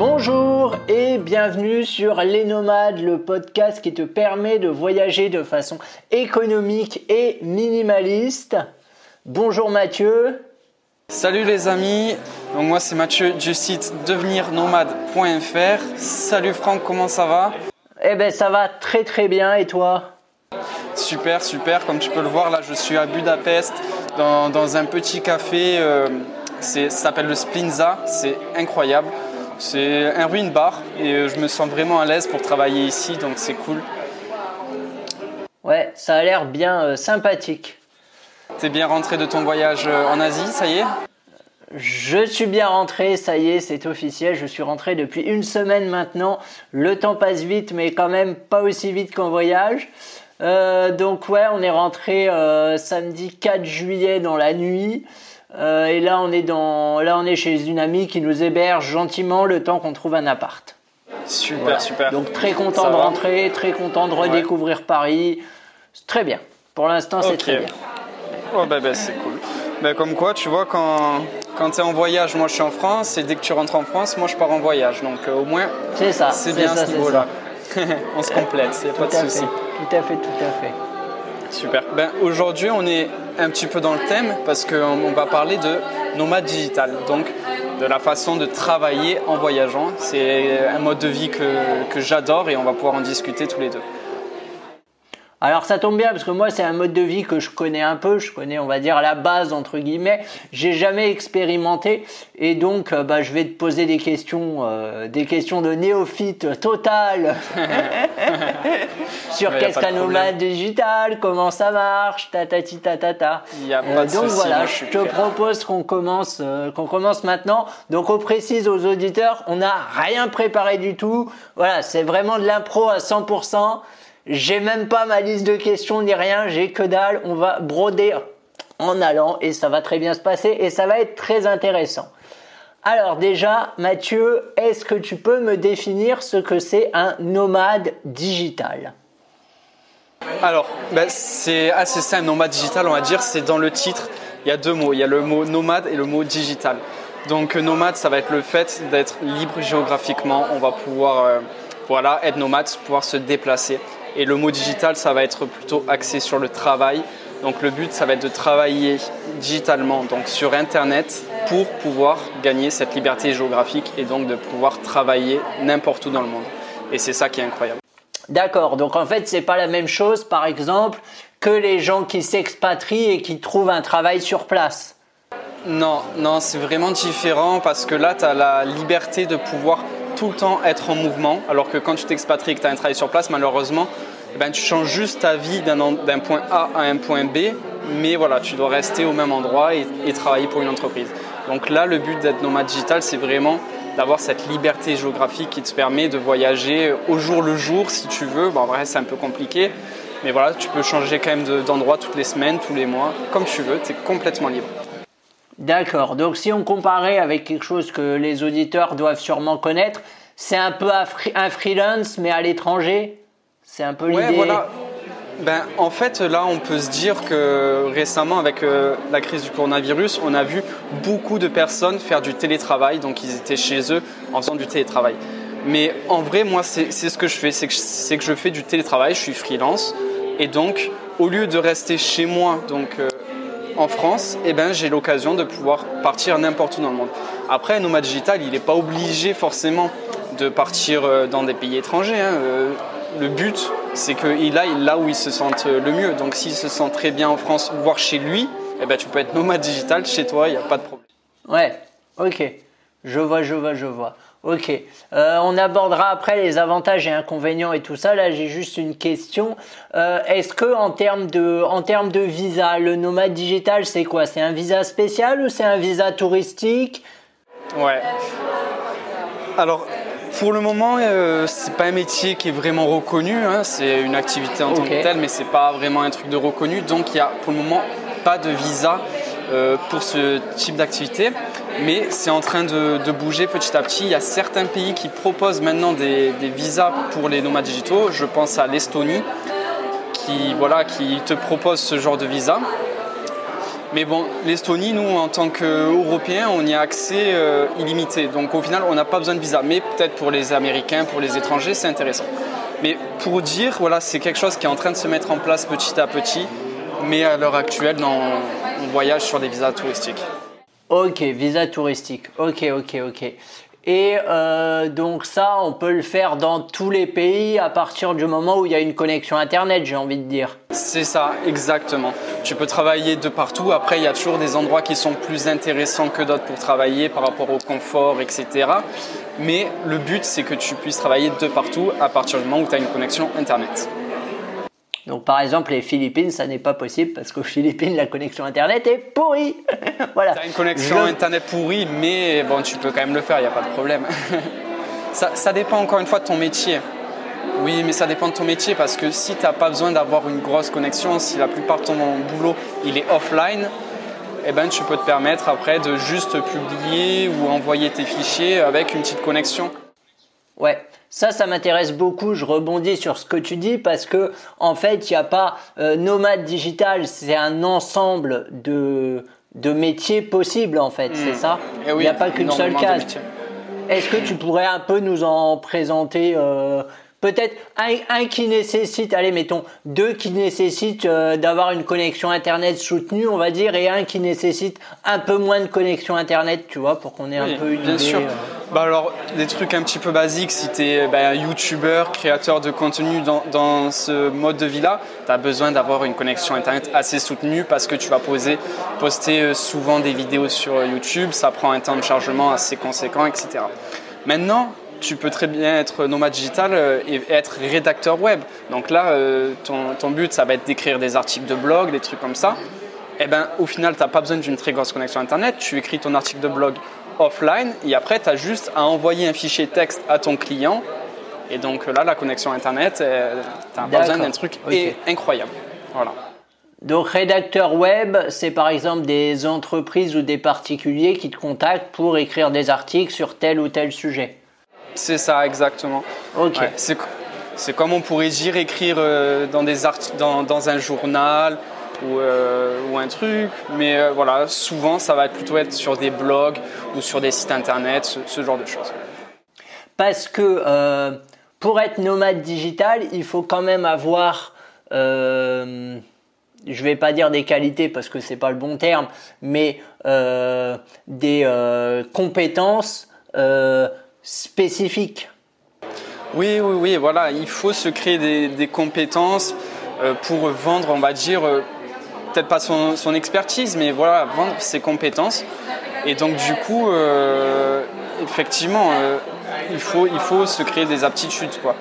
Bonjour et bienvenue sur Les Nomades, le podcast qui te permet de voyager de façon économique et minimaliste. Bonjour Mathieu. Salut les amis, donc moi c'est Mathieu du site devenirnomade.fr. Salut Franck, comment ça va? Eh ben ça va très très bien et toi? Super, super, comme tu peux le voir là je suis à Budapest dans, un petit café, euh, ça s'appelle le Splinza, c'est incroyable. C'est un ruin bar et euh, je me sens vraiment à l'aise pour travailler ici, donc c'est cool. Ouais, ça a l'air bien euh, sympathique. T'es bien rentré de ton voyage euh, en Asie, ça y est? Je suis bien rentré, ça y est, c'est officiel. Je suis rentré depuis une semaine maintenant. Le temps passe vite, mais quand même pas aussi vite qu'en voyage. donc ouais, on est rentré samedi 4 juillet dans la nuit. Euh, et là on est dans, là on est chez une amie qui nous héberge gentiment le temps qu'on trouve un appart. Super, super. Donc très content de rentrer, très content de redécouvrir Paris. Très bien. Pour l'instant, c'est très bien. Oh, bah, bah, c'est cool. Bah, comme quoi, tu vois, quand, quand tu es en voyage, moi je suis en France, et dès que tu rentres en France, moi je pars en voyage. Donc euh, au moins, c'est ça. C'est bien ce niveau-là. On se complète, il n'y a pas de souci. Tout à fait, tout à fait. Super. Ben, Aujourd'hui, on est un petit peu dans le thème parce qu'on va parler de nomade digital, donc de la façon de travailler en voyageant. C'est un mode de vie que, que j'adore et on va pouvoir en discuter tous les deux. Alors ça tombe bien parce que moi c'est un mode de vie que je connais un peu, je connais on va dire la base entre guillemets. J'ai jamais expérimenté et donc euh, bah, je vais te poser des questions, euh, des questions de néophyte total sur qu'est-ce qu'un nomade digital, comment ça marche, ta ta ta ta ta. Euh, donc voilà, je te propose qu'on commence, qu'on commence maintenant. Donc on précise aux auditeurs, on n'a rien préparé du tout. Voilà, c'est vraiment de l'impro à 100%. J'ai même pas ma liste de questions ni rien, j'ai que dalle. On va broder en allant et ça va très bien se passer et ça va être très intéressant. Alors déjà, Mathieu, est-ce que tu peux me définir ce que c'est un nomade digital? Alors, ben, c'est assez simple, nomade digital, on va dire, c'est dans le titre, il y a deux mots, il y a le mot nomade et le mot digital. Donc nomade, ça va être le fait d'être libre géographiquement, on va pouvoir euh, voilà, être nomade, pouvoir se déplacer. Et le mot digital, ça va être plutôt axé sur le travail. Donc le but, ça va être de travailler digitalement, donc sur Internet, pour pouvoir gagner cette liberté géographique et donc de pouvoir travailler n'importe où dans le monde. Et c'est ça qui est incroyable. D'accord. Donc en fait, c'est pas la même chose, par exemple, que les gens qui s'expatrient et qui trouvent un travail sur place. Non, non, c'est vraiment différent parce que là, tu as la liberté de pouvoir tout le temps être en mouvement, alors que quand tu t'expatries et que tu as un travail sur place, malheureusement, eh ben, tu changes juste ta vie d'un point A à un point B, mais voilà, tu dois rester au même endroit et, travailler pour une entreprise. Donc là, le but d'être nomade digital, c'est vraiment d'avoir cette liberté géographique qui te permet de voyager au jour le jour si tu veux. Bon, en vrai, c'est un peu compliqué, mais voilà, tu peux changer quand même d'endroit toutes les semaines, tous les mois, comme tu veux, tu es complètement libre. D'accord. Donc si on comparait avec quelque chose que les auditeurs doivent sûrement connaître, c'est un peu un freelance mais à l'étranger? C'est un peu l'idée. Ouais, voilà. Ben, en fait, là, on peut se dire que récemment, avec euh, la crise du coronavirus, on a vu beaucoup de personnes faire du télétravail. Donc, ils étaient chez eux en faisant du télétravail. Mais en vrai, moi, c'est ce que je fais. C'est que, que, je fais du télétravail. Je suis freelance. Et donc, au lieu de rester chez moi, donc euh, en France, eh ben, j'ai l'occasion de pouvoir partir n'importe où dans le monde. Après, nomade digital, il n'est pas obligé forcément de partir euh, dans des pays étrangers. Hein. Euh, le but, c'est qu'il aille là où il se sente le mieux. Donc s'il se sent très bien en France, voire chez lui, eh ben, tu peux être nomade digital chez toi, il n'y a pas de problème. Ouais, ok. Je vois, je vois, je vois. Ok. Euh, on abordera après les avantages et inconvénients et tout ça. Là, j'ai juste une question. Euh, est-ce que en termes de, en termes de visa, le nomade digital, c'est quoi? C'est un visa spécial ou c'est un visa touristique? Ouais. Alors, pour le moment, euh, c'est pas un métier qui est vraiment reconnu. Hein. C'est une activité en tant que telle, mais c'est pas vraiment un truc de reconnu. Donc, il y a pour le moment pas de visa pour ce type d'activité mais c'est en train de, bouger petit à petit. Il y a certains pays qui proposent maintenant des, visas pour les nomades digitaux. Je pense à l'Estonie qui, voilà, qui te propose ce genre de visa. Mais bon, l'Estonie, nous, en tant qu'Européens, on y a accès euh, illimité. Donc au final, on n'a pas besoin de visa. Mais peut-être pour les Américains, pour les étrangers, c'est intéressant. Mais pour dire, voilà, c'est quelque chose qui est en train de se mettre en place petit à petit. Mais à l'heure actuelle, on voyage sur des visas touristiques. Ok, visa touristique. Ok, ok, ok. Et euh, donc ça, on peut le faire dans tous les pays à partir du moment où il y a une connexion Internet, j'ai envie de dire. C'est ça, exactement. Tu peux travailler de partout. Après, il y a toujours des endroits qui sont plus intéressants que d'autres pour travailler par rapport au confort, etc. Mais le but, c'est que tu puisses travailler de partout à partir du moment où tu as une connexion Internet. Donc par exemple les Philippines, ça n'est pas possible parce qu'aux Philippines la connexion internet est pourrie. voilà. Tu as une connexion internet pourrie, mais bon tu peux quand même le faire, il n'y a pas de problème. ça, ça, dépend encore une fois de ton métier. Oui, mais ça dépend de ton métier parce que si tu n'as pas besoin d'avoir une grosse connexion, si la plupart de ton boulot il est offline, eh ben, tu peux te permettre après de juste publier ou envoyer tes fichiers avec une petite connexion. Ouais, ça, ça m'intéresse beaucoup. Je rebondis sur ce que tu dis parce que en fait, il n'y a pas euh, nomade digital. C'est un ensemble de de métiers possibles en fait. C'est hmm. ça. Eh il n'y a pas qu'une seule case. Est-ce que tu pourrais un peu nous en présenter euh, Peut-être un, qui nécessite, allez, mettons deux qui nécessitent euh, d'avoir une connexion internet soutenue, on va dire, et un qui nécessite un peu moins de connexion internet, tu vois, pour qu'on ait un peu une bien Sûr. Bah alors, des trucs un petit peu basiques, si tu es bah, youtubeur, créateur de contenu dans, dans ce mode de vie-là, tu as besoin d'avoir une connexion Internet assez soutenue parce que tu vas poser, poster euh, souvent des vidéos sur euh, YouTube, ça prend un temps de chargement assez conséquent, etc. Maintenant, tu peux très bien être nomade digital euh, et être rédacteur web. Donc là, ton, ton but, ça va être d'écrire des articles de blog, des trucs comme ça. Et eh ben, au final, tu n'as pas besoin d'une très grosse connexion Internet. Tu écris ton article de blog offline et après tu as juste à envoyer un fichier texte à ton client et donc là la connexion internet euh, tu as besoin d'un truc incroyable. Voilà. Donc rédacteur web, c'est par exemple des entreprises ou des particuliers qui te contactent pour écrire des articles sur tel ou tel sujet. C'est ça exactement. Ok. c'est comme on pourrait dire écrire euh, dans, des dans, dans un journal euh, ou, un truc. Mais euh, voilà, souvent, ça va plutôt être sur des blogs ou sur des sites internet, ce, genre de choses. Parce que euh, pour être nomade digital, il faut quand même avoir, je vais pas dire des qualités parce que c'est pas le bon terme, mais des compétences spécifiques. Oui, oui, oui, voilà, il faut se créer des, des compétences pour vendre, on va dire, peut-être pas son, expertise, mais voilà, vendre ses compétences. Et donc du coup, euh, effectivement, euh, il, faut, il faut se créer des aptitudes. Quoi.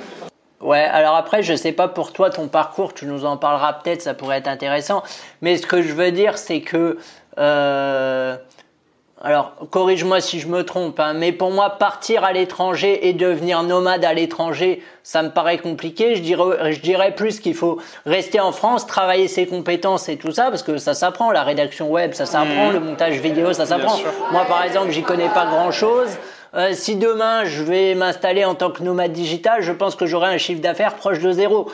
Ouais, alors après, je sais pas pour toi ton parcours, tu nous en parleras peut-être, ça pourrait être intéressant. Mais ce que je veux dire, c'est que euh, alors corrige-moi si je me trompe, hein, mais pour moi partir à l'étranger et devenir nomade à l'étranger, ça me paraît compliqué. Je dirais, je dirais plus qu'il faut rester en France, travailler ses compétences et tout ça, parce que ça s'apprend. La rédaction web, ça s'apprend. Mmh. Le montage vidéo, ça s'apprend. Moi, par exemple, j'y connais pas grand-chose. Euh, si demain je vais m'installer en tant que nomade digital, je pense que j'aurai un chiffre d'affaires proche de zéro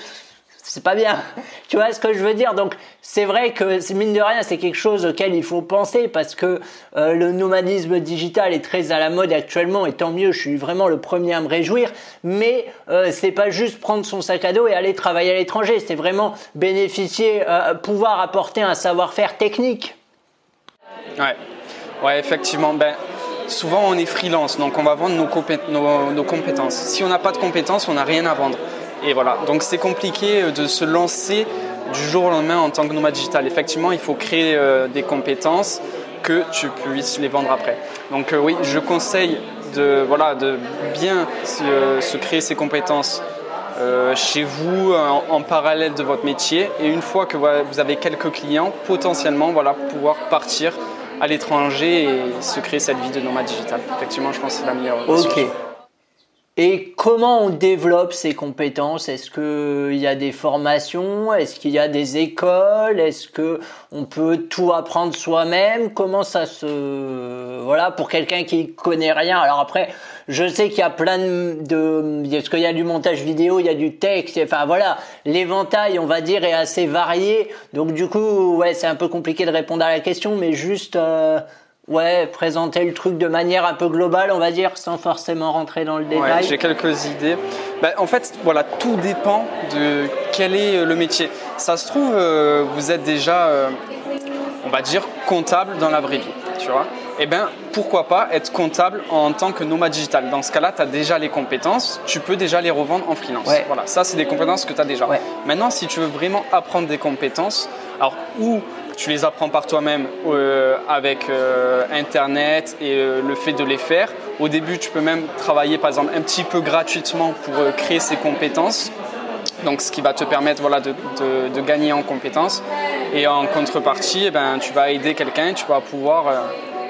c'est pas bien. Tu vois ce que je veux dire? Donc c'est vrai que mine de rien, c'est quelque chose auquel il faut penser parce que euh, le nomadisme digital est très à la mode actuellement et tant mieux. Je suis vraiment le premier à me réjouir. Mais euh, c'est pas juste prendre son sac à dos et aller travailler à l'étranger. C'est vraiment bénéficier, euh, pouvoir apporter un savoir-faire technique. Ouais, ouais, effectivement. Ben souvent on est freelance, donc on va vendre nos, nos compétences. Si on n'a pas de compétences, on n'a rien à vendre. Et voilà, donc c'est compliqué euh, de se lancer du jour au lendemain en tant que nomade digital. Effectivement, il faut créer euh, des compétences que tu puisses les vendre après. Donc euh, oui, je conseille de, voilà, de bien se, créer ces compétences chez vous en, parallèle de votre métier et une fois que vous avez quelques clients, potentiellement voilà, pouvoir partir à l'étranger et se créer cette vie de nomade digital. Effectivement, je pense que c'est la meilleure Ok. Et comment on développe ces compétences? Est-ce qu'il y a des formations? Est-ce qu'il y a des écoles? Est-ce que on peut tout apprendre soi-même? Comment ça se voilà pour quelqu'un qui connaît rien. Alors après, je sais qu'il y a plein de est-ce qu'il y a du montage vidéo, il y a du texte. Enfin voilà, l'éventail, on va dire, est assez varié. Donc du coup, ouais, c'est un peu compliqué de répondre à la question, mais juste euh, Ouais, présenter le truc de manière un peu globale, on va dire, sans forcément rentrer dans le détail. Ouais, J'ai quelques idées. Bah, en fait, voilà, tout dépend de quel est euh, le métier. Ça se trouve, euh, vous êtes déjà, euh, on va dire, comptable dans la vraie vie, tu vois. Eh bien, pourquoi pas être comptable en tant que nomade digital? Dans ce cas-là, tu as déjà les compétences, tu peux déjà les revendre en freelance. Voilà, ça, c'est des compétences que tu as déjà. Maintenant, si tu veux vraiment apprendre des compétences, alors, où tu les apprends par toi-même euh, avec euh, Internet et euh, le fait de les faire. Au début, tu peux même travailler par exemple un petit peu gratuitement pour créer ces compétences. Donc, ce qui va te permettre voilà, de, gagner en compétences. Et en contrepartie, eh ben, tu vas aider quelqu'un, tu vas pouvoir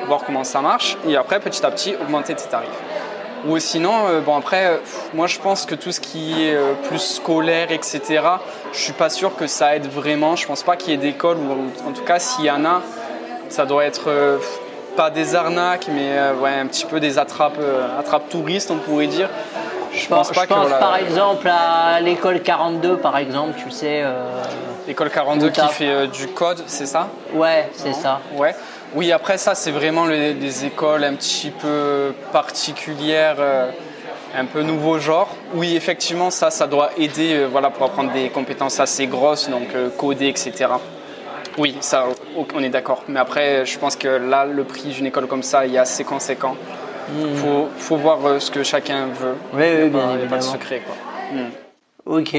voir comment ça marche. Et après, petit à petit, augmenter tes tarifs. Ou sinon, euh, bon après, euh, moi je pense que tout ce qui est euh, plus scolaire, etc., je suis pas sûr que ça aide vraiment. Je pense pas qu'il y ait d'école, ou en tout cas s'il y en a, ça doit être pas des arnaques, mais ouais, un petit peu des attrapes, attrapes touristes, on pourrait dire. Je pense, pas je pense par exemple à l'école 42, par exemple, tu sais. l'école 42 qui fait du code, c'est ça? Ouais, c'est ça. Ouais. Oui, après ça, c'est vraiment les, écoles un petit peu particulières, euh, un peu nouveau genre. Oui, effectivement, ça, ça doit aider euh, voilà, pour apprendre des compétences assez grosses, donc euh, coder, etc. Oui, ça, on est d'accord. Mais après, je pense que là, le prix d'une école comme ça est assez conséquent. Il hmm. faut, faut, voir ce que chacun veut. Oui, oui, bien Il n'y a pas de secret. Quoi. Hmm. Ok.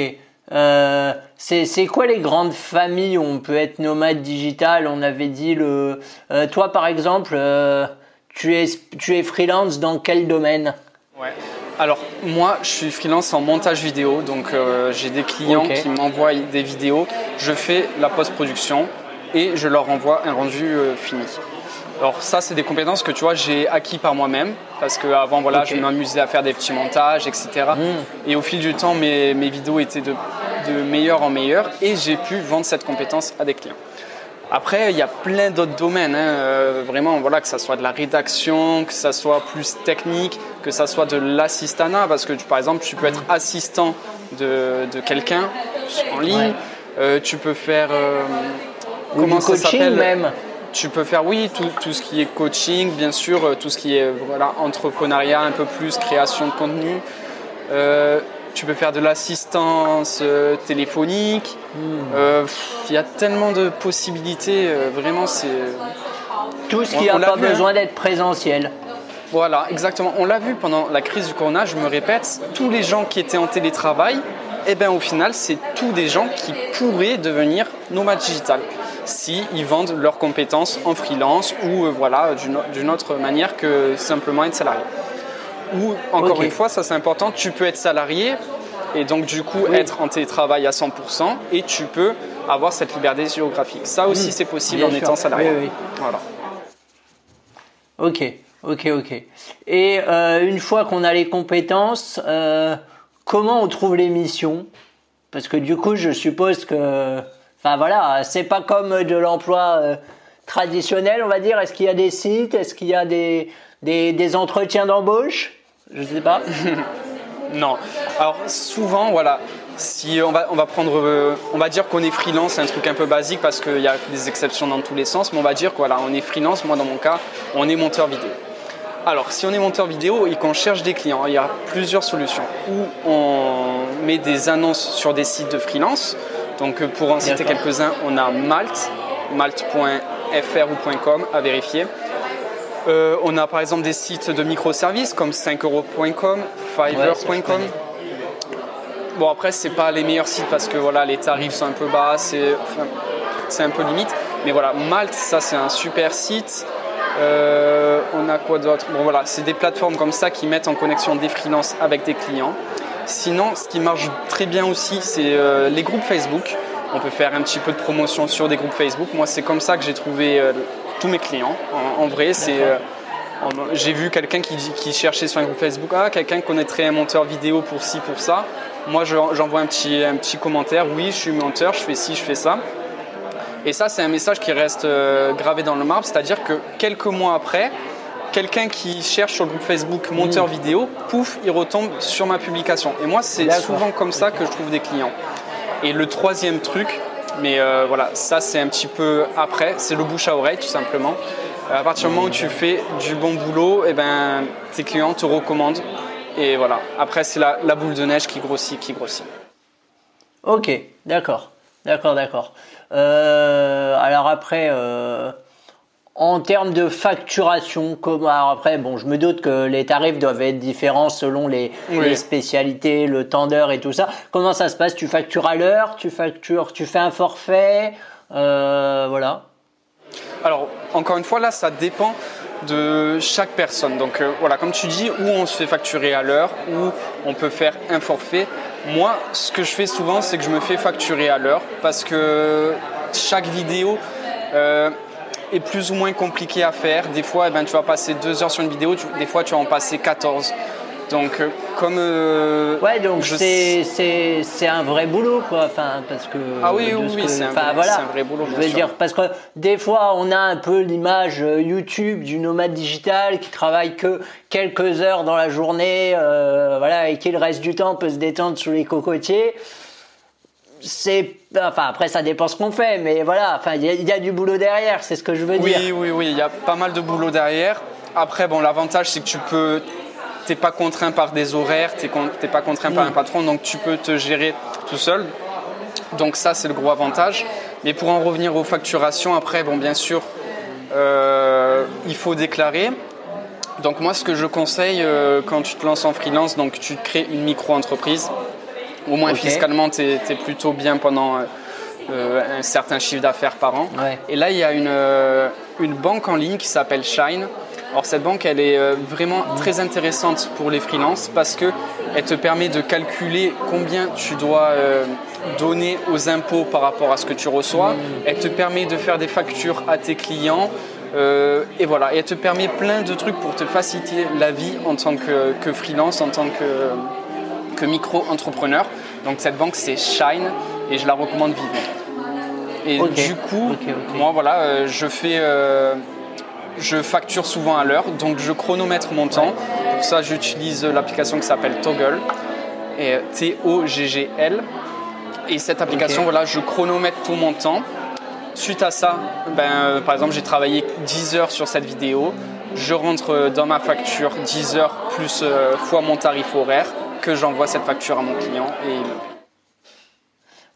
Euh, c'est quoi les grandes familles où on peut être nomade digital? On avait dit le. Euh, toi, par exemple, euh, tu, es, tu es freelance dans quel domaine? Ouais. Alors, moi, je suis freelance en montage vidéo. Donc, j'ai des clients qui m'envoient des vidéos. Je fais la post-production et je leur envoie un rendu fini. Alors ça, c'est des compétences que tu vois, j'ai acquis par moi-même parce qu'avant, voilà, je m'amusais à faire des petits montages, etc. Hmm. Et au fil du temps, mes, mes vidéos étaient de, de meilleur en meilleur et j'ai pu vendre cette compétence à des clients. Après, il y a plein d'autres domaines, hein. euh, vraiment, voilà, que ça soit de la rédaction, que ça soit plus technique, que ça soit de l'assistanat, parce que par exemple, tu peux être assistant de, de quelqu'un en ligne, euh, tu peux faire euh, comment ça s'appelle? même tu peux faire, oui, tout, tout, ce qui est coaching, bien sûr, euh, tout ce qui est voilà, entrepreneuriat, un peu plus création de contenu. Euh, tu peux faire de l'assistance euh, téléphonique. Hmm. Il y a tellement de possibilités. vraiment, c'est. Tout ce qui n'a pas hein. besoin d'être présentiel. Voilà, exactement. On l'a vu pendant la crise du corona, je me répète, tous les gens qui étaient en télétravail, eh bien, au final, c'est tous des gens qui pourraient devenir nomades digital si ils vendent leurs compétences en freelance ou euh, voilà d'une autre manière que simplement être salarié. Ou encore une fois, ça c'est important, tu peux être salarié et donc du coup être en télétravail à 100% et tu peux avoir cette liberté géographique. Ça aussi hmm. c'est possible en étant salarié. voilà. Ok, ok, ok. Et euh, une fois qu'on a les compétences, euh, comment on trouve les missions? Parce que du coup, je suppose que Voilà, c'est pas comme de l'emploi euh, traditionnel, on va dire. Est-ce qu'il y a des sites? Est-ce qu'il y a des, des, entretiens d'embauche? Je sais pas. non. Alors souvent, voilà, si on va, on va prendre, euh, on va dire qu'on est freelance, c'est un truc un peu basique parce qu'il y a des exceptions dans tous les sens, mais on va dire qu'on on est freelance. Moi, dans mon cas, on est monteur vidéo. Alors, si on est monteur vidéo et qu'on cherche des clients, il y a plusieurs solutions. Ou on met des annonces sur des sites de freelance, donc euh, pour en citer quelques-uns, on a Malte, malte.fr ou .com à vérifier. Euh, on a par exemple des sites de microservices comme 5euros.com, fiverr.com. bon après c'est pas les meilleurs sites parce que voilà les tarifs sont un peu bas, c'est un peu limite. Mais voilà, Malte, ça c'est un super site. Euh, on a quoi d'autre? Bon voilà, c'est des plateformes comme ça qui mettent en connexion des freelances avec des clients. Sinon, ce qui marche très bien aussi, c'est euh, les groupes Facebook. On peut faire un petit peu de promotion sur des groupes Facebook. Moi, c'est comme ça que j'ai trouvé euh, tous mes clients. En, vrai, c'est euh, J'ai vu quelqu'un qui, qui, cherchait sur un groupe Facebook, ah, quelqu'un connaîtrait un monteur vidéo pour ci, pour ça. Moi, j'envoie un petit, un petit commentaire, oui, je suis monteur, je fais ci, je fais ça. Et ça, c'est un message qui reste gravé dans le marbre, c'est-à-dire que quelques mois après, quelqu'un qui cherche sur le groupe Facebook monteur mm. vidéo, pouf, il retombe sur ma publication. Et moi, c'est souvent comme ça que je trouve des clients. Et le troisième truc, mais euh, voilà, ça c'est un petit peu après, c'est le bouche à oreille tout simplement. À partir du moment où tu fais du bon boulot, et eh ben, tes clients te recommandent. Et voilà, après c'est la, boule de neige qui grossit, qui grossit. Ok, d'accord, d'accord, d'accord. Euh, alors après, euh, en termes de facturation, comment après bon, je me doute que les tarifs doivent être différents selon les, spécialités, le temps d'heure et tout ça. Comment ça se passe? Tu factures à l'heure Tu factures Tu fais un forfait euh, Voilà. Alors encore une fois là, ça dépend de chaque personne. Donc euh, voilà, comme tu dis, où on se fait facturer à l'heure, où on peut faire un forfait. Moi, ce que je fais souvent, c'est que je me fais facturer à l'heure parce que chaque vidéo. Euh, est plus ou moins compliqué à faire. Des fois, eh ben, tu vas passer deux heures sur une vidéo, des fois, tu vas en passer 14. Donc, euh, comme. Euh, ouais, donc c'est un vrai boulot, quoi. Enfin, parce que. Ah oui, oui, c'est un, voilà, un, vrai boulot. Je veux dire, parce que des fois, on a un peu l'image euh, YouTube du nomade digital qui travaille que quelques heures dans la journée, voilà, et qui le reste du temps peut se détendre sous les cocotiers c'est enfin après ça dépend ce qu'on fait mais voilà enfin il y, a du boulot derrière c'est ce que je veux dire. oui oui oui il y a pas mal de boulot derrière. Après bon l'avantage c'est que tu peux t'es pas contraint par des horaires t'es n'es pas contraint par un patron donc tu peux te gérer tout seul. Donc ça c'est le gros avantage. Mais pour en revenir aux facturations après bon bien sûr euh, il faut déclarer. Donc moi ce que je conseille euh, quand tu te lances en freelance donc tu crées une micro-entreprise au moins fiscalement, tu es, plutôt bien pendant euh, euh, un certain chiffre d'affaires par an. Et là, il y a une, euh, une banque en ligne qui s'appelle Shine. Alors cette banque, elle est vraiment très intéressante pour les freelances parce que elle te permet de calculer combien tu dois donner aux impôts par rapport à ce que tu reçois. Hmm. Elle te permet de faire des factures à tes clients. et voilà, et elle te permet plein de trucs pour te faciliter la vie en tant que, que freelance, en tant que, que micro-entrepreneur. Donc cette banque c'est Shine et je la recommande vivement. Et du coup, moi voilà, euh, je fais, euh, je facture souvent à l'heure, donc je chronomètre mon temps. Pour ça, j'utilise l'application qui s'appelle Toggle et T-O-G-G-L. Et cette application, voilà, je chronomètre tout mon temps. Suite à ça, ben, euh, par exemple, j'ai travaillé 10 heures sur cette vidéo. Je rentre dans ma facture 10 heures plus fois mon tarif horaire que j'envoie cette facture à mon client et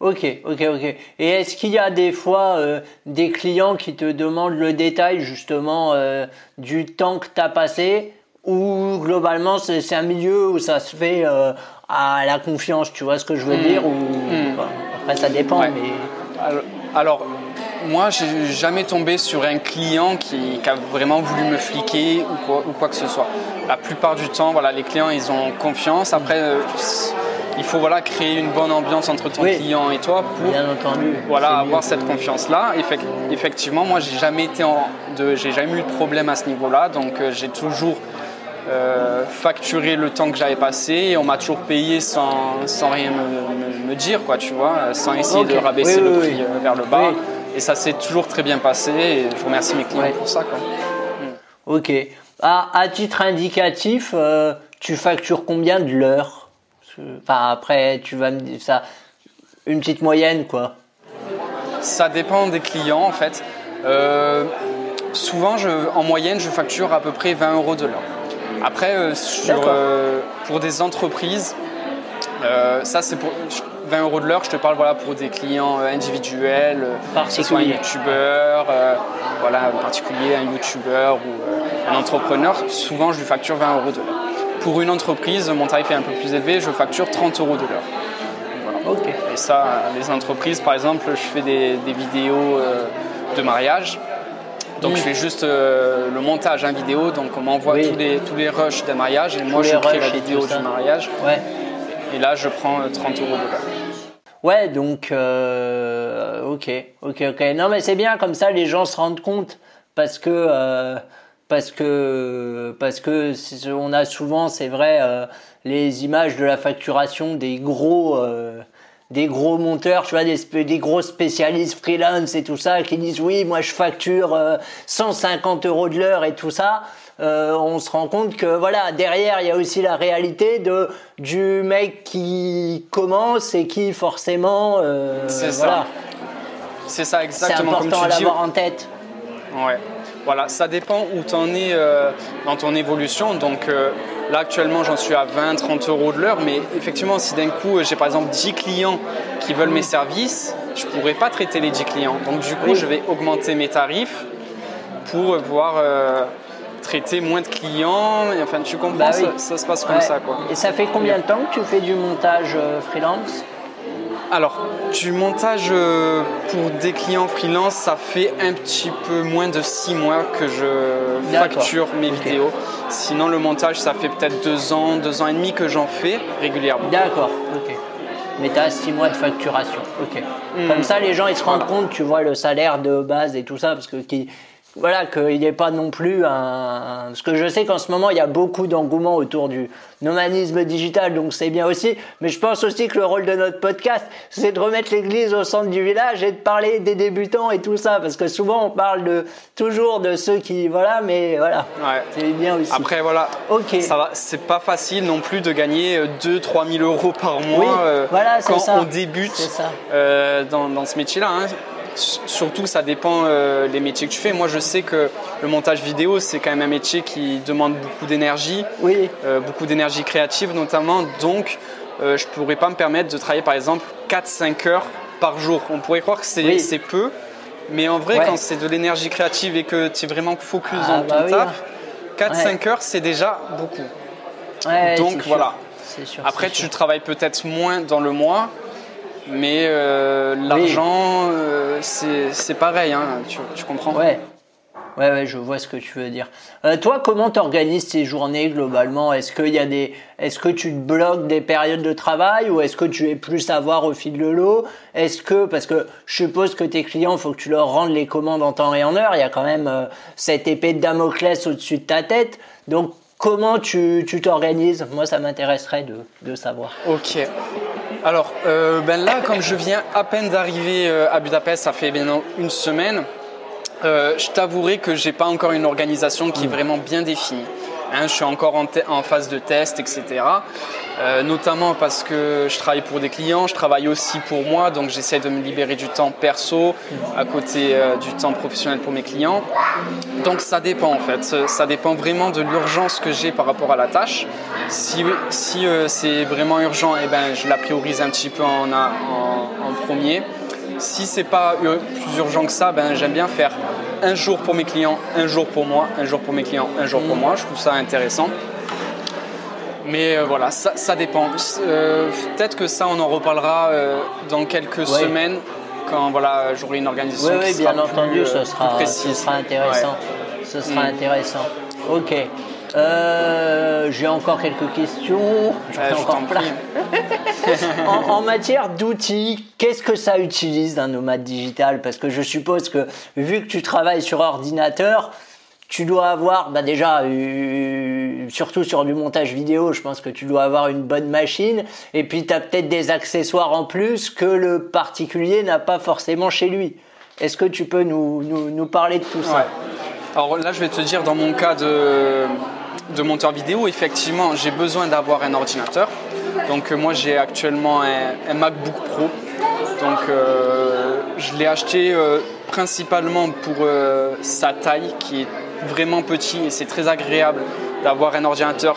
Ok, ok, ok. Et est-ce qu'il y a des fois euh, des clients qui te demandent le détail justement euh, du temps que tu as passé ou globalement c'est un milieu où ça se fait euh, à la confiance, tu vois ce que je veux hmm. dire ou, hmm. Après ça dépend, mais... Alors, alors moi, j'ai jamais tombé sur un client qui, a vraiment voulu me fliquer ou quoi, ou quoi, que ce soit. La plupart du temps, voilà, les clients, ils ont confiance. Après, euh, il faut voilà, créer une bonne ambiance entre ton client et toi pour voilà, avoir cette confiance-là. effectivement, moi, j'ai jamais été de, j'ai jamais eu de problème à ce niveau-là. Donc, euh, j'ai toujours euh, facturé le temps que j'avais passé et on m'a toujours payé sans, sans rien me, dire, quoi, tu vois, sans essayer de rabaisser le prix vers le bas. Et ça s'est toujours très bien passé et je remercie mes clients pour ça. Quoi. Ok. À, titre indicatif, euh, tu factures combien de l'heure? Enfin, après, tu vas me dire ça. Une petite moyenne, quoi. Ça dépend des clients, en fait. Euh, souvent, je, en moyenne, je facture à peu près 20 euros de l'heure. Après, euh, pour des entreprises, ça c'est pour 20 euros de l'heure, je te parle voilà, pour des clients euh, individuels, euh, que ce soit un youtubeur, euh, voilà, en particulier un youtubeur ou un entrepreneur, souvent je lui facture 20 euros de l'heure. Pour une entreprise, mon tarif est un peu plus élevé, je facture 30 euros de l'heure. Et ça, les entreprises, par exemple, je fais des, vidéos de mariage. Donc je fais juste le montage en vidéo, donc on m'envoie tous, les, tous les rushs d'un mariage et moi je crée la vidéo du mariage. Ouais. Et là, je prends 30 euh, euros de l'heure. Ouais, donc, euh, ok, ok, ok. Non, mais c'est bien, comme ça, les gens se rendent compte parce que, euh, parce que parce que on a souvent, c'est vrai, euh, les images de la facturation des gros euh, des gros monteurs, tu vois, des, des gros spécialistes freelance et tout ça, qui disent oui, moi je facture 150 euros de l'heure et tout ça. on se rend compte que voilà derrière il y a aussi la réalité de du mec qui commence et qui forcément c'est ça c'est ça exactement c'est important à l'avoir en tête ouais voilà, ça dépend où tu en es euh, dans ton évolution. Donc euh, là, actuellement, j'en suis à 20-30 euros de l'heure. Mais effectivement, si d'un coup, j'ai par exemple 10 clients qui veulent mes services, je ne pourrais pas traiter les 10 clients. Donc du coup, je vais augmenter mes tarifs pour pouvoir euh, traiter moins de clients. Enfin, tu comprends, bah ça, se passe comme ça. Quoi. Et ça fait combien de temps que tu fais du montage freelance? Alors, du montage euh, pour des clients freelance, ça fait un petit peu moins de 6 mois que je facture mes vidéos. Sinon, le montage, ça fait peut-être 2 ans, 2 ans et demi que j'en fais régulièrement. D'accord, ok. Mais tu as 6 mois de facturation, ok. Hmm. Comme ça, les gens, ils se rendent compte, tu vois, le salaire de base et tout ça, parce que qui, voilà, qu'il n'y ait pas non plus un. Parce que je sais qu'en ce moment, il y a beaucoup d'engouement autour du nomadisme digital, donc c'est bien aussi. Mais je pense aussi que le rôle de notre podcast, c'est de remettre l'église au centre du village et de parler des débutants et tout ça. Parce que souvent, on parle de, toujours de ceux qui. Voilà, mais voilà. C'est bien aussi. Après, voilà. Ok. Ça va, c'est pas facile non plus de gagner 2-3 000 euros par mois euh, voilà, quand on débute euh, dans, dans, ce métier-là. Hein surtout, ça dépend euh, des métiers que tu fais. Moi, je sais que le montage vidéo, c'est quand même un métier qui demande beaucoup d'énergie, oui. Euh, beaucoup d'énergie créative notamment. Donc, euh, je ne pourrais pas me permettre de travailler par exemple 4-5 heures par jour. On pourrait croire que c'est peu, mais en vrai, quand c'est de l'énergie créative et que tu es vraiment focus ah, dans ton bah taf, 4-5 heures, c'est déjà beaucoup. Donc voilà. Après, tu travailles peut-être moins dans le mois, mais euh, l'argent, euh, c'est pareil, hein, tu, comprends? Ouais. ouais. Je vois ce que tu veux dire. Euh, toi, comment tu organises tes journées globalement? Est-ce a des, est-ce que tu te bloques des périodes de travail ou est-ce que tu es plus à voir au fil de l'eau? Est-ce que, parce que je suppose que tes clients, faut que tu leur rendes les commandes en temps et en heure. Il y a quand même cette épée de Damoclès au-dessus de ta tête. Donc, comment tu t'organises? Moi, ça m'intéresserait de, de savoir. Ok. Alors, euh, ben là, comme je viens à peine d'arriver euh, à Budapest, ça fait maintenant une semaine, euh, je t'avouerai que j'ai pas encore une organisation qui est mm. vraiment bien définie. Hein, je suis encore en, phase de test, etc. Euh, notamment parce que je travaille pour des clients, je travaille aussi pour moi, donc j'essaie de me libérer du temps perso à côté euh, du temps professionnel pour mes clients. Donc ça dépend en fait, ça dépend vraiment de l'urgence que j'ai par rapport à la tâche. Si, euh, c'est vraiment urgent, eh ben, je la priorise un petit peu en premier. Si c'est pas plus urgent que ça, ben, j'aime bien faire un jour pour mes clients, un jour pour moi, un jour pour mes clients, un jour pour mm. moi. Je trouve ça intéressant. Mais euh, voilà, ça, dépend. Euh, peut-être que ça, on en reparlera euh, dans quelques semaines quand voilà, j'aurai une organisation. Oui, oui bien entendu, ce, sera, ce sera intéressant. Ce sera mm. intéressant. Ok. J'ai encore quelques questions. J'en encore plein. en, en, matière d'outils, qu'est-ce que ça utilise d'un nomade digital? Parce que je suppose que vu que tu travailles sur ordinateur, tu dois avoir, bah déjà, euh, surtout sur du montage vidéo, je pense que tu dois avoir une bonne machine. Et puis, tu as peut-être des accessoires en plus que le particulier n'a pas forcément chez lui. Est-ce que tu peux nous, parler de tout ça Alors là, je vais te dire, dans mon cas de, monteur vidéo, effectivement, j'ai besoin d'avoir un ordinateur. Donc, euh, moi, j'ai actuellement un, MacBook Pro. Donc, euh, je l'ai acheté principalement pour sa taille qui est vraiment petit et c'est très agréable d'avoir un ordinateur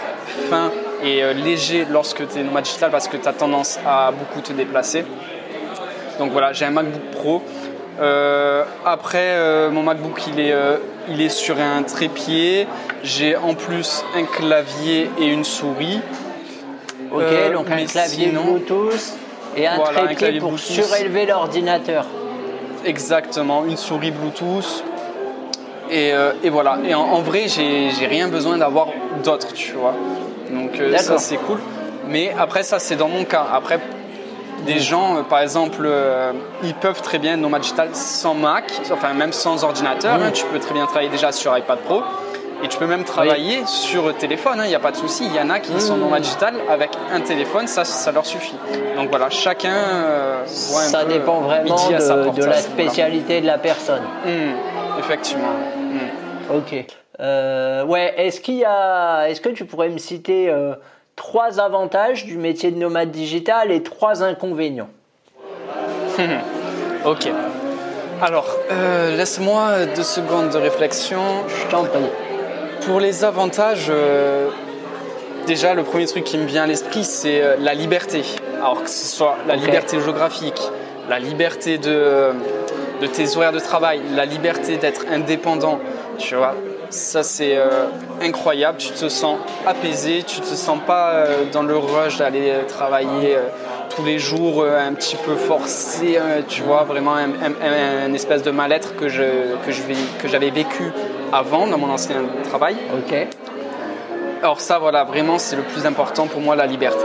fin et euh, léger lorsque tu es digital parce que tu as tendance à beaucoup te déplacer. Donc voilà, j'ai un MacBook Pro. Euh, après, euh, mon MacBook il est, il est sur un trépied. J'ai en plus un clavier et une souris. Ok, donc un clavier Bluetooth et un trépied pour surélever l'ordinateur. Exactement, une souris Bluetooth, euh, et, voilà. Et en, vrai, j'ai rien besoin d'avoir d'autres, tu vois. Donc euh, ça, c'est cool. Mais après, ça, c'est dans mon cas. Après, des gens, euh, par exemple, ils peuvent très bien Nomad Digital sans Mac, enfin même sans ordinateur. Hein. tu peux très bien travailler déjà sur iPad Pro. Et tu peux même travailler sur téléphone, il n'y a pas de souci. Il y en a qui sont nomades digital avec un téléphone, ça, ça leur suffit. Donc voilà, chacun euh, voit un Ça peu dépend vraiment de, la spécialité de la personne. Hmm, effectivement. Hmm. Ok. Euh, ouais, est-ce qu'il y a, est-ce que tu pourrais me citer euh, trois avantages du métier de nomade digital et trois inconvénients Ok. Alors, euh, laisse-moi deux secondes de réflexion. Je t'en prie. Pour les avantages, euh, déjà le premier truc qui me vient à l'esprit, c'est euh, la liberté. Alors que ce soit la liberté géographique, la liberté de, de tes horaires de travail, la liberté d'être indépendant, tu vois. Ça c'est euh, incroyable, tu te sens apaisé, tu te sens pas euh, dans le rush d'aller euh, travailler euh, tous les jours un petit peu forcé, tu vois, vraiment un, un- un espèce de mal-être que je que je vais- que j'avais vécu avant dans mon ancien travail. Ok. Alors ça, voilà, vraiment, c'est le plus important pour moi, la liberté.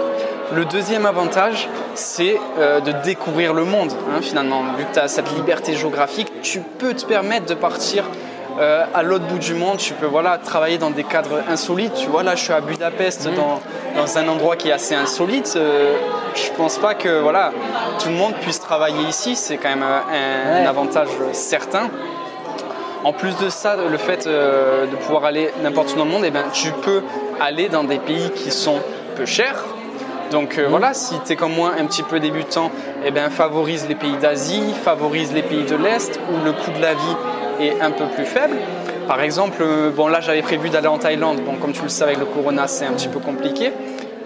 Le deuxième avantage, c'est euh, de découvrir le monde, hein, finalement. Vu que tu as cette liberté géographique, tu peux te permettre de partir euh, à l'autre bout du monde. Tu peux voilà, travailler dans des cadres insolites. Tu vois, là, je suis à Budapest, dans, dans un endroit qui est assez insolite. Euh, je pense pas que voilà, tout le monde puisse travailler ici. C'est quand même euh, un, avantage certain. En plus de ça, le fait euh, de pouvoir aller n'importe où dans le monde, eh ben, tu peux aller dans des pays qui sont peu chers. Donc euh, voilà, si tu es comme moi un petit peu débutant, eh ben, favorise les pays d'Asie, favorise les pays de l'Est où le coût de la vie est un peu plus faible. Par exemple, euh, bon là j'avais prévu d'aller en Thaïlande. Bon, comme tu le sais avec le corona, c'est un petit peu compliqué.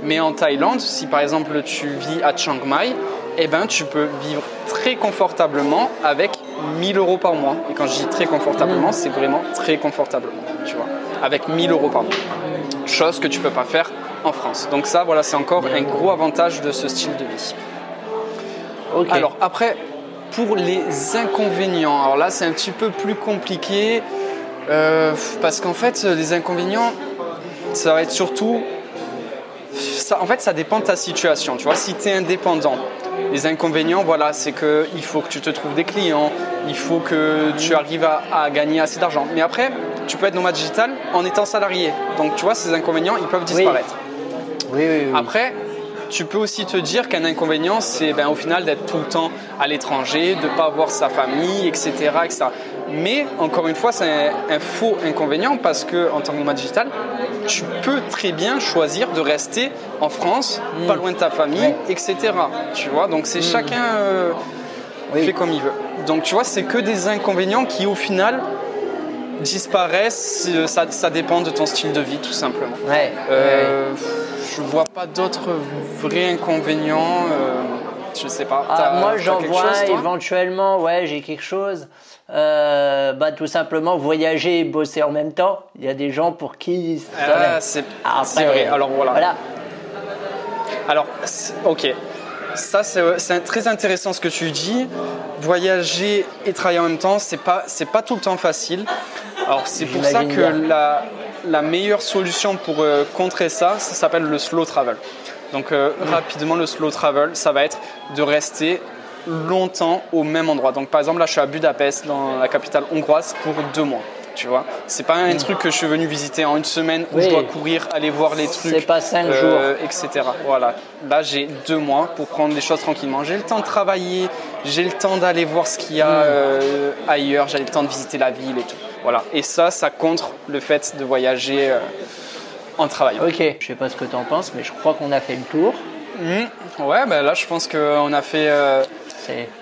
Mais en Thaïlande, si par exemple tu vis à Chiang Mai, eh ben, tu peux vivre très confortablement avec 1000 euros par mois. Et quand je dis très confortablement, c'est vraiment très confortablement, tu vois, avec 1000 euros par mois. Chose que tu peux pas faire en France. Donc ça, voilà, c'est encore un gros avantage de ce style de vie. Alors après, pour les inconvénients, alors là c'est un petit peu plus compliqué euh, parce qu'en fait les inconvénients, ça va être surtout, ça, en fait ça dépend de ta situation. Tu vois, si tu es indépendant, les inconvénients, voilà, c'est que il faut que tu te trouves des clients, il faut que tu arrives à, à gagner assez d'argent. Mais après, tu peux être nomade digital en étant salarié. Donc tu vois, ces inconvénients, ils peuvent disparaître. oui, oui, oui. Après, tu peux aussi te dire qu'un inconvénient, c'est ben, au final d'être tout le temps à l'étranger, de ne pas voir sa famille, etc., etc. Mais encore une fois, c'est un, un faux inconvénient parce que en tant que nomade digital, tu peux très bien choisir de rester en France, pas loin de ta famille, etc. Tu vois, donc c'est chacun euh, Oui. fait comme il veut. Donc tu vois, c'est que des inconvénients qui au final disparaissent. euh, Ça, ça dépend de ton style de vie, tout simplement. Ouais, ouais. Euh, Je vois pas d'autres vrais inconvénients. euh, je sais pas. Ah, moi, j'en vois chose, éventuellement, ouais, j'ai quelque chose. Euh, bah, tout simplement, voyager et bosser en même temps. Il y a des gens pour qui. ça Ah, va. c'est Après, c'est vrai. Alors voilà. Voilà. Alors, ok. Ça, c'est très intéressant ce que tu dis. Voyager et travailler en même temps, c'est pas, c'est pas tout le temps facile. Alors, c'est pour ça que bien. la, la meilleure solution pour euh, contrer ça, ça s'appelle le slow travel. Donc, euh, rapidement, le slow travel, ça va être de rester longtemps au même endroit. Donc, par exemple, là, je suis à Budapest, dans la capitale hongroise, pour deux mois. Tu vois, c'est pas un truc que je suis venu visiter en une semaine où. Oui. je dois courir, aller voir les trucs, C'est pas cinq euh, etc. Voilà. Là, j'ai deux mois pour prendre les choses tranquillement. J'ai le temps de travailler, j'ai le temps d'aller voir ce qu'il y a euh, ailleurs, j'ai le temps de visiter la ville et tout. Voilà. Et ça, ça contre le fait de voyager euh, en travaillant. Ok, je sais pas ce que tu en penses, mais je crois qu'on a fait le tour. Mhm. Ouais, ben là, je pense qu'on a fait euh,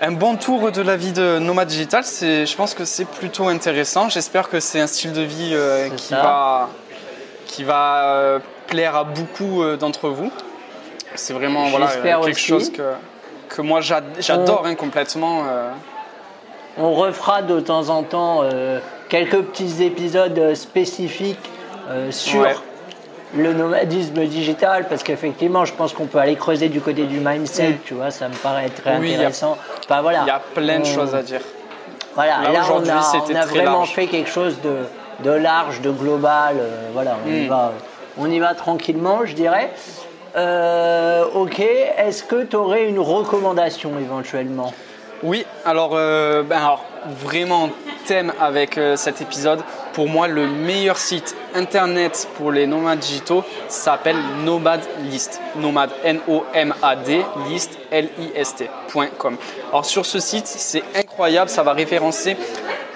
un bon tour de la vie de nomade digital. Je pense que c'est plutôt intéressant. J'espère que c'est un style de vie euh, qui ça. va, qui va plaire à beaucoup d'entre vous. C'est vraiment voilà, quelque aussi. chose que, que moi j'ad- j'adore hein, complètement. On refera de temps en temps euh, quelques petits épisodes euh, spécifiques euh, sur Ouais. le nomadisme digital parce qu'effectivement, je pense qu'on peut aller creuser du côté du mindset, Mm. tu vois, ça me paraît très Oui, il y a- intéressant. Enfin, voilà. Il y a plein de On- choses à dire. Voilà, Là, là, on a, on a vraiment large. fait quelque chose de, de large, de global. euh, voilà, on, y Mm. va, on y va tranquillement, je dirais. Euh, ok, est-ce que tu aurais une recommandation éventuellement? Oui, alors, euh, ben alors vraiment thème avec euh, cet épisode, pour moi, le meilleur site internet pour les nomades digitaux s'appelle Nomad List. Nomad, N-O-M-A-D, list, L-I-S-T.com. Alors sur ce site, c'est incroyable, ça va référencer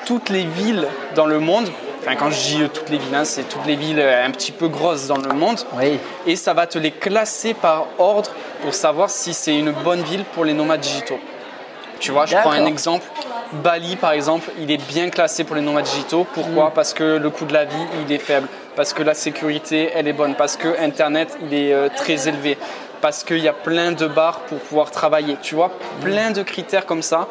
toutes les villes dans le monde. Enfin, quand je dis euh, toutes les villes, hein, c'est toutes les villes euh, un petit peu grosses dans le monde. Oui. Et ça va te les classer par ordre pour savoir si c'est une bonne ville pour les nomades digitaux. Tu vois, je prends un exemple. Bali, par exemple, il est bien classé pour les nomades digitaux. Pourquoi? Parce que le coût de la vie, il est faible. Parce que la sécurité, elle est bonne. Parce que Internet, il est euh, très élevé. Parce qu'il y a plein de bars pour pouvoir travailler. Tu vois, plein de critères comme ça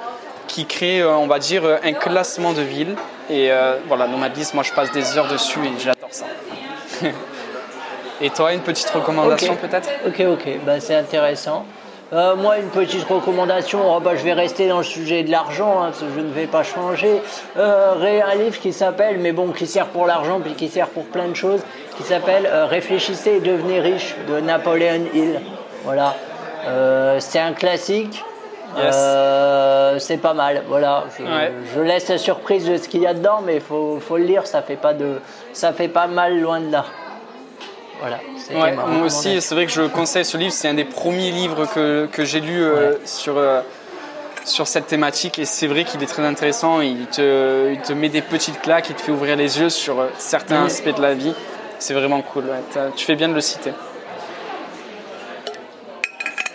qui créent, euh, on va dire, euh, un classement de villes. Et euh, voilà, Nomadlist, moi, je passe des heures dessus et j'adore ça. et toi, une petite recommandation peut-être? Ok, ok, bah, c'est intéressant. Euh, moi, une petite recommandation, oh, bah, je vais rester dans le sujet de l'argent, hein, parce que je ne vais pas changer. Euh, un livre qui s'appelle, mais bon, qui sert pour l'argent, puis qui sert pour plein de choses, qui s'appelle euh, Réfléchissez et devenez riche de Napoléon Hill. Voilà. C'est un classique. Yes. Euh, c'est pas mal, voilà. Je, Ouais. je laisse la surprise de ce qu'il y a dedans, mais il faut, faut le lire, ça fait pas de, ça fait pas mal loin de là. Voilà. Ouais, moi aussi, c'est vrai que je conseille ce livre. C'est un des premiers livres que, que j'ai lu euh, Ouais. sur, euh, sur cette thématique. Et c'est vrai qu'il est très intéressant. Il te, il te met des petites claques, il te fait ouvrir les yeux sur euh, certains aspects de la vie. C'est vraiment cool. ouais. Tu fais bien de le citer.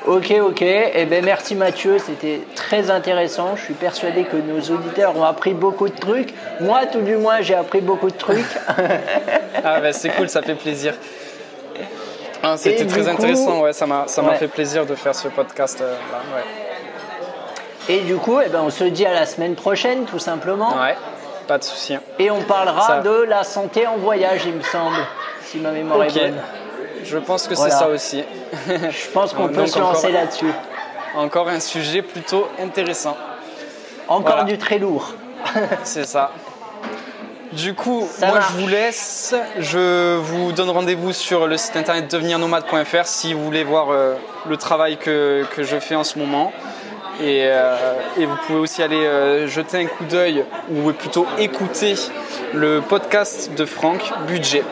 Ok, ok. Eh ben, merci Mathieu, c'était très intéressant. Je suis persuadé que nos auditeurs ont appris beaucoup de trucs. Moi, tout du moins, j'ai appris beaucoup de trucs. Ah, bah, c'est cool, ça fait plaisir. Ah, C'était très coup- intéressant. Ouais, ça m'a Ouais. fait plaisir de faire ce podcast. euh, ouais. Et du coup, eh ben, on se dit à la semaine prochaine, tout simplement. ouais, pas de souci. Et on parlera Ça- de la santé en voyage, il me semble, si ma mémoire est bonne. Je pense que Voilà. c'est ça aussi. Je pense qu'on peut se lancer là-dessus. Encore un sujet plutôt intéressant. Encore Voilà. du très lourd. C'est ça. Du coup, Ça moi marche. je vous laisse. Je vous donne rendez-vous sur le site internet devenirnomade.fr si vous voulez voir euh, le travail que, que je fais en ce moment. Et, euh, et vous pouvez aussi aller euh, jeter un coup d'œil ou plutôt écouter le podcast de Franck, Budget.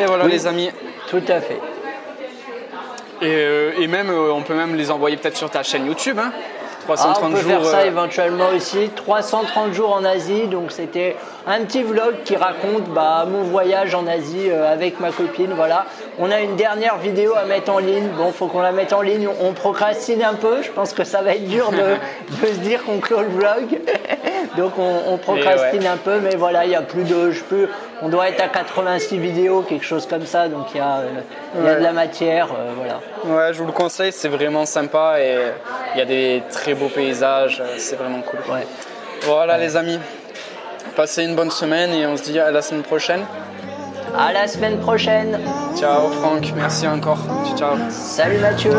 Et voilà Oui. les amis. Tout à fait. Et, euh, et même, euh, on peut même les envoyer peut-être sur ta chaîne YouTube. Hein. Ah, 330 on peut jours. faire ça euh, éventuellement aussi. 330 jours en Asie, donc c'était un petit vlog qui raconte bah, mon voyage en Asie euh, avec ma copine. Voilà. On a une dernière vidéo à mettre en ligne. Bon, faut qu'on la mette en ligne. On procrastine un peu. Je pense que ça va être dur de, de se dire qu'on clôt le vlog. Donc on, on procrastine un peu, mais voilà, il y a plus de, je peux, on doit être à 86 vidéos, quelque chose comme ça. Donc il y a, euh, il y a Ouais. de la matière, euh, voilà. Ouais, je vous le conseille, c'est vraiment sympa et il y a des très beaux paysages, euh, c'est vraiment cool. Ouais. Voilà les amis, passez une bonne semaine et on se dit à la semaine prochaine. À la semaine prochaine. Ciao Franck, merci encore. Ciao. Salut Mathieu.